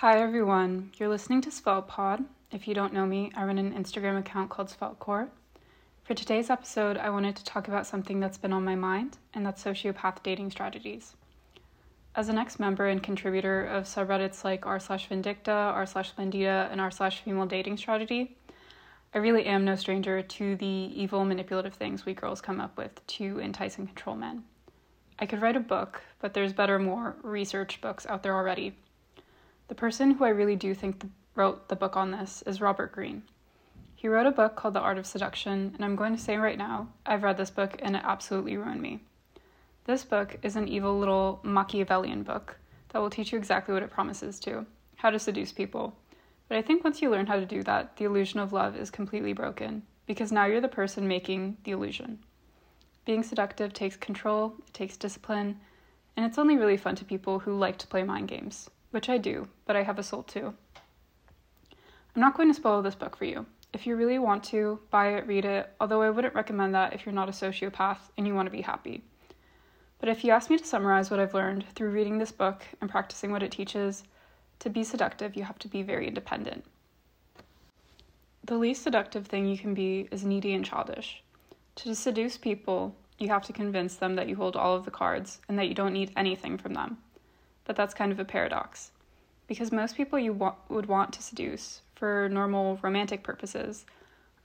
Hi everyone, you're listening to Svelte Pod. If you don't know me, I run an Instagram account called Sveltecore. For today's episode, I wanted to talk about something that's been on my mind, and that's sociopath dating strategies. As an ex-member and contributor of subreddits like r slash Vindicta, r slash Vendita, and r slash Female Dating Strategy, I really am no stranger to the evil, manipulative things we girls come up with to entice and control men. I could write a book, but there's better, more research books out there already. The person who I really do think wrote the book on this is Robert Greene. He wrote a book called The Art of Seduction, and I'm going to say right now, I've read this book and it absolutely ruined me. This book is an evil little Machiavellian book that will teach you exactly what it promises to how to seduce people but I think once you learn how to do that, the illusion of love is completely broken because now you're the person making the illusion. Being seductive takes control, it takes discipline, and it's only really fun to people who like to play mind games, which I do, but I have a soul too. I'm not going to spoil this book for you. If you really want to, buy it, read it, although I wouldn't recommend that if you're not a sociopath and you want to be happy. But if you ask me to summarize what I've learned through reading this book and practicing what it teaches, to be seductive, you have to be very independent. The least seductive thing you can be is needy and childish. To seduce people, you have to convince them that you hold all of the cards and that you don't need anything from them. But that's kind of a paradox. Because most people you wa- would want to seduce for normal romantic purposes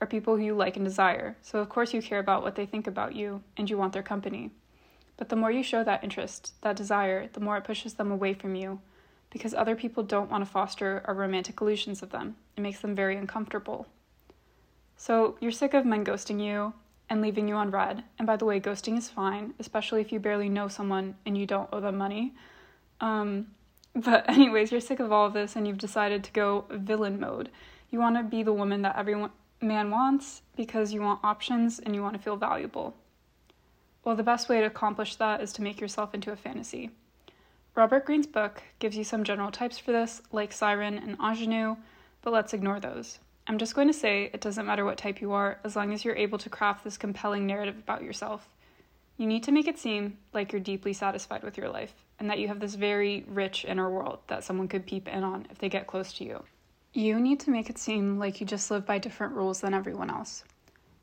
are people who you like and desire, so of course you care about what they think about you and you want their company. But the more you show that interest, that desire, the more it pushes them away from you because other people don't want to foster our romantic illusions of them. It makes them very uncomfortable. So you're sick of men ghosting you and leaving you on read. And by the way, ghosting is fine, especially if you barely know someone and you don't owe them money. Um, but, anyways, you're sick of all of this and you've decided to go villain mode. You want to be the woman that every man wants because you want options and you want to feel valuable. Well, the best way to accomplish that is to make yourself into a fantasy. Robert Greene's book gives you some general types for this, like Siren and Ingenue, but let's ignore those. I'm just going to say it doesn't matter what type you are, as long as you're able to craft this compelling narrative about yourself. You need to make it seem like you're deeply satisfied with your life, and that you have this very rich inner world that someone could peep in on if they get close to you. You need to make it seem like you just live by different rules than everyone else.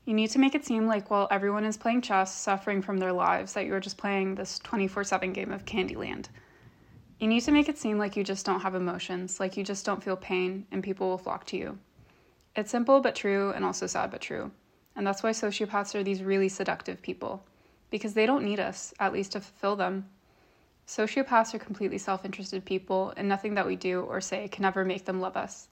You need to make it seem like while everyone is playing chess, suffering from their lives, that you're just playing this 24 7 game of Candyland. You need to make it seem like you just don't have emotions, like you just don't feel pain, and people will flock to you. It's simple but true, and also sad but true. And that's why sociopaths are these really seductive people, because they don't need us, at least to fulfill them. Sociopaths are completely self interested people, and nothing that we do or say can ever make them love us.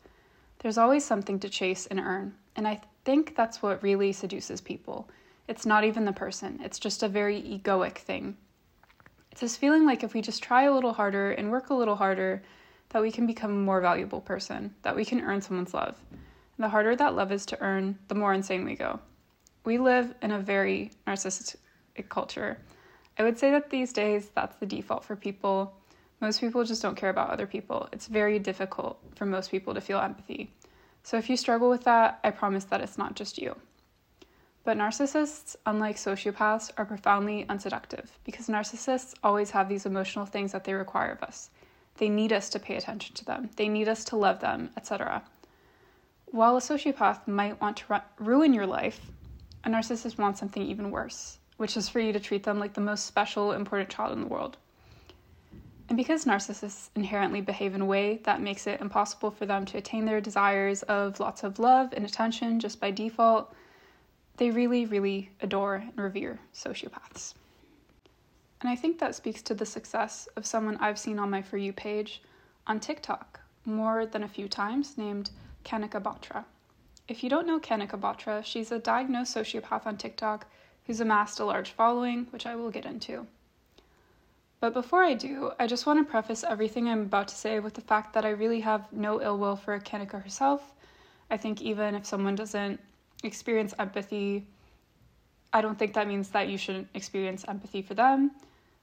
There's always something to chase and earn, and I think that's what really seduces people. It's not even the person, it's just a very egoic thing. It's this feeling like if we just try a little harder and work a little harder, that we can become a more valuable person, that we can earn someone's love. And the harder that love is to earn, the more insane we go. We live in a very narcissistic culture. I would say that these days that's the default for people. Most people just don't care about other people. It's very difficult for most people to feel empathy. So if you struggle with that, I promise that it's not just you. But narcissists, unlike sociopaths, are profoundly unseductive because narcissists always have these emotional things that they require of us. They need us to pay attention to them, they need us to love them, etc. While a sociopath might want to ru- ruin your life, a narcissist wants something even worse, which is for you to treat them like the most special, important child in the world. And because narcissists inherently behave in a way that makes it impossible for them to attain their desires of lots of love and attention just by default, they really, really adore and revere sociopaths. And I think that speaks to the success of someone I've seen on my For You page on TikTok more than a few times named Kanika Batra. If you don't know Kanika Batra, she's a diagnosed sociopath on TikTok who's amassed a large following, which I will get into. But before I do, I just want to preface everything I'm about to say with the fact that I really have no ill will for Kanika herself. I think even if someone doesn't experience empathy, I don't think that means that you shouldn't experience empathy for them.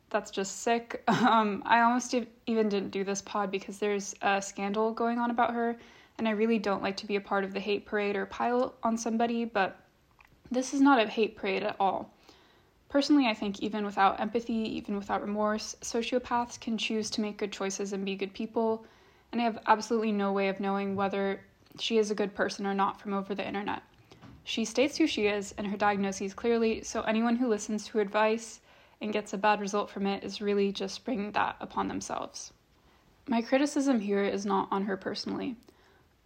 That's just sick. Um, I almost even didn't do this pod because there's a scandal going on about her, and I really don't like to be a part of the hate parade or pile on somebody, but this is not a hate parade at all. Personally, I think even without empathy, even without remorse, sociopaths can choose to make good choices and be good people, and I have absolutely no way of knowing whether she is a good person or not from over the internet. She states who she is and her diagnoses clearly, so anyone who listens to her advice and gets a bad result from it is really just bringing that upon themselves. My criticism here is not on her personally.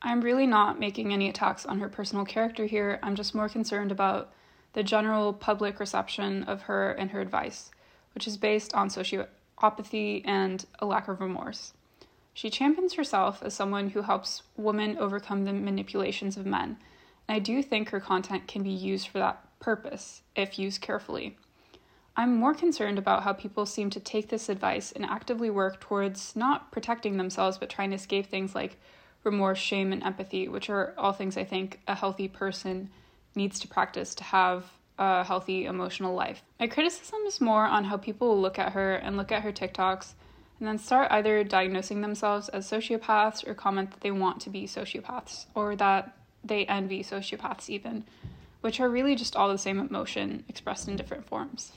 I'm really not making any attacks on her personal character here, I'm just more concerned about the general public reception of her and her advice, which is based on sociopathy and a lack of remorse. She champions herself as someone who helps women overcome the manipulations of men, and I do think her content can be used for that purpose if used carefully. I'm more concerned about how people seem to take this advice and actively work towards not protecting themselves but trying to escape things like remorse, shame, and empathy, which are all things I think a healthy person needs to practice to have a healthy emotional life. My criticism is more on how people look at her and look at her TikToks and then start either diagnosing themselves as sociopaths or comment that they want to be sociopaths or that they envy sociopaths, even, which are really just all the same emotion expressed in different forms.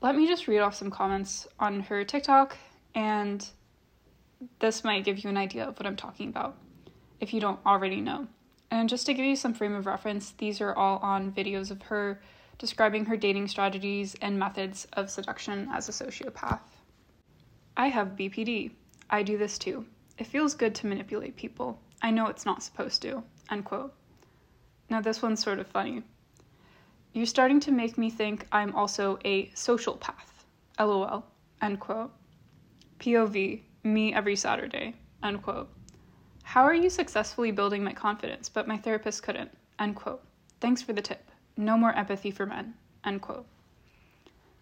Let me just read off some comments on her TikTok, and this might give you an idea of what I'm talking about if you don't already know. And just to give you some frame of reference, these are all on videos of her describing her dating strategies and methods of seduction as a sociopath. I have BPD. I do this too. It feels good to manipulate people. I know it's not supposed to. End quote. Now, this one's sort of funny. You're starting to make me think I'm also a social path. LOL. End quote. POV, me every Saturday. End quote. How are you successfully building my confidence, but my therapist couldn't? End quote. Thanks for the tip. No more empathy for men. End quote.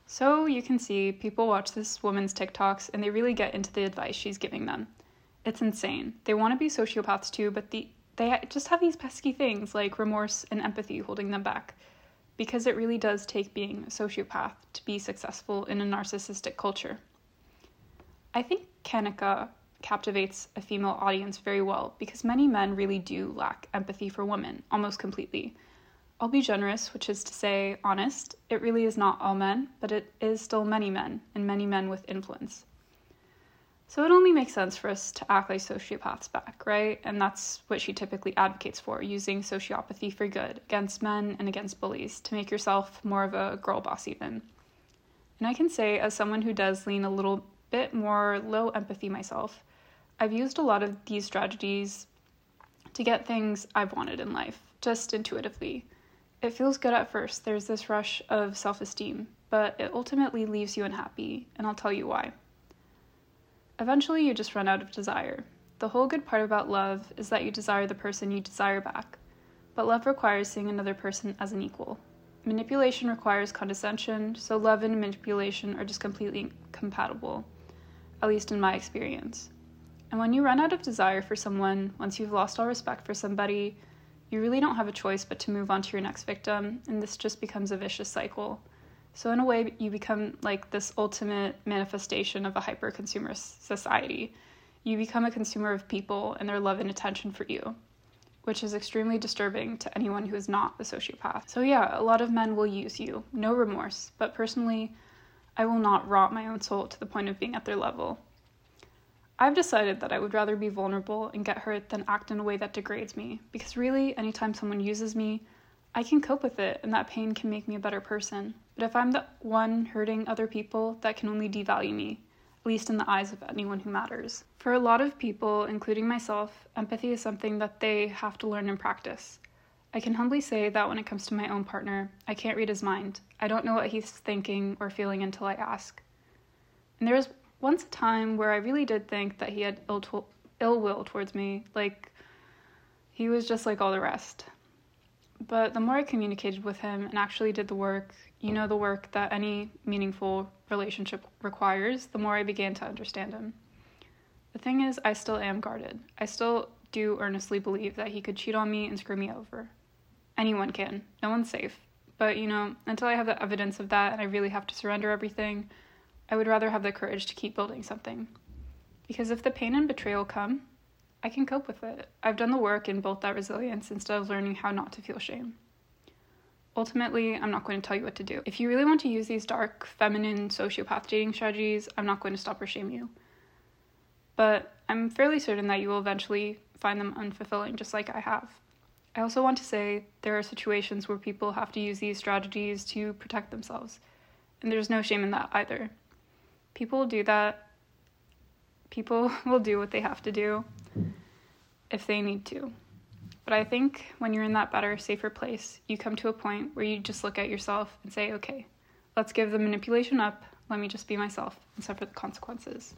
So you can see people watch this woman's TikToks and they really get into the advice she's giving them. It's insane. They want to be sociopaths too, but the they just have these pesky things like remorse and empathy holding them back. Because it really does take being a sociopath to be successful in a narcissistic culture. I think Kanika captivates a female audience very well because many men really do lack empathy for women almost completely. I'll be generous, which is to say honest. It really is not all men, but it is still many men, and many men with influence. So it only makes sense for us to act like sociopaths back, right? And that's what she typically advocates for, using sociopathy for good against men and against bullies to make yourself more of a girl boss, even. And I can say, as someone who does lean a little bit more low empathy myself, I've used a lot of these strategies to get things I've wanted in life, just intuitively. It feels good at first, there's this rush of self esteem, but it ultimately leaves you unhappy, and I'll tell you why. Eventually, you just run out of desire. The whole good part about love is that you desire the person you desire back, but love requires seeing another person as an equal. Manipulation requires condescension, so love and manipulation are just completely compatible, at least in my experience. And when you run out of desire for someone, once you've lost all respect for somebody, you really don't have a choice but to move on to your next victim, and this just becomes a vicious cycle. So, in a way, you become like this ultimate manifestation of a hyper consumer society. You become a consumer of people and their love and attention for you, which is extremely disturbing to anyone who is not a sociopath. So, yeah, a lot of men will use you, no remorse, but personally, I will not rot my own soul to the point of being at their level. I've decided that I would rather be vulnerable and get hurt than act in a way that degrades me, because really, anytime someone uses me, I can cope with it and that pain can make me a better person. But if I'm the one hurting other people, that can only devalue me, at least in the eyes of anyone who matters. For a lot of people, including myself, empathy is something that they have to learn and practice. I can humbly say that when it comes to my own partner, I can't read his mind. I don't know what he's thinking or feeling until I ask. And there was once a time where I really did think that he had ill, Ill will towards me, like he was just like all the rest. But the more I communicated with him and actually did the work, you know, the work that any meaningful relationship requires, the more I began to understand him. The thing is, I still am guarded. I still do earnestly believe that he could cheat on me and screw me over. Anyone can, no one's safe. But, you know, until I have the evidence of that and I really have to surrender everything, I would rather have the courage to keep building something. Because if the pain and betrayal come, I can cope with it. I've done the work and built that resilience instead of learning how not to feel shame. Ultimately, I'm not going to tell you what to do. If you really want to use these dark, feminine, sociopath dating strategies, I'm not going to stop or shame you. but I'm fairly certain that you will eventually find them unfulfilling, just like I have. I also want to say there are situations where people have to use these strategies to protect themselves, and there's no shame in that either. People do that, people will do what they have to do if they need to. But I think when you're in that better, safer place, you come to a point where you just look at yourself and say, okay, let's give the manipulation up. Let me just be myself and suffer the consequences.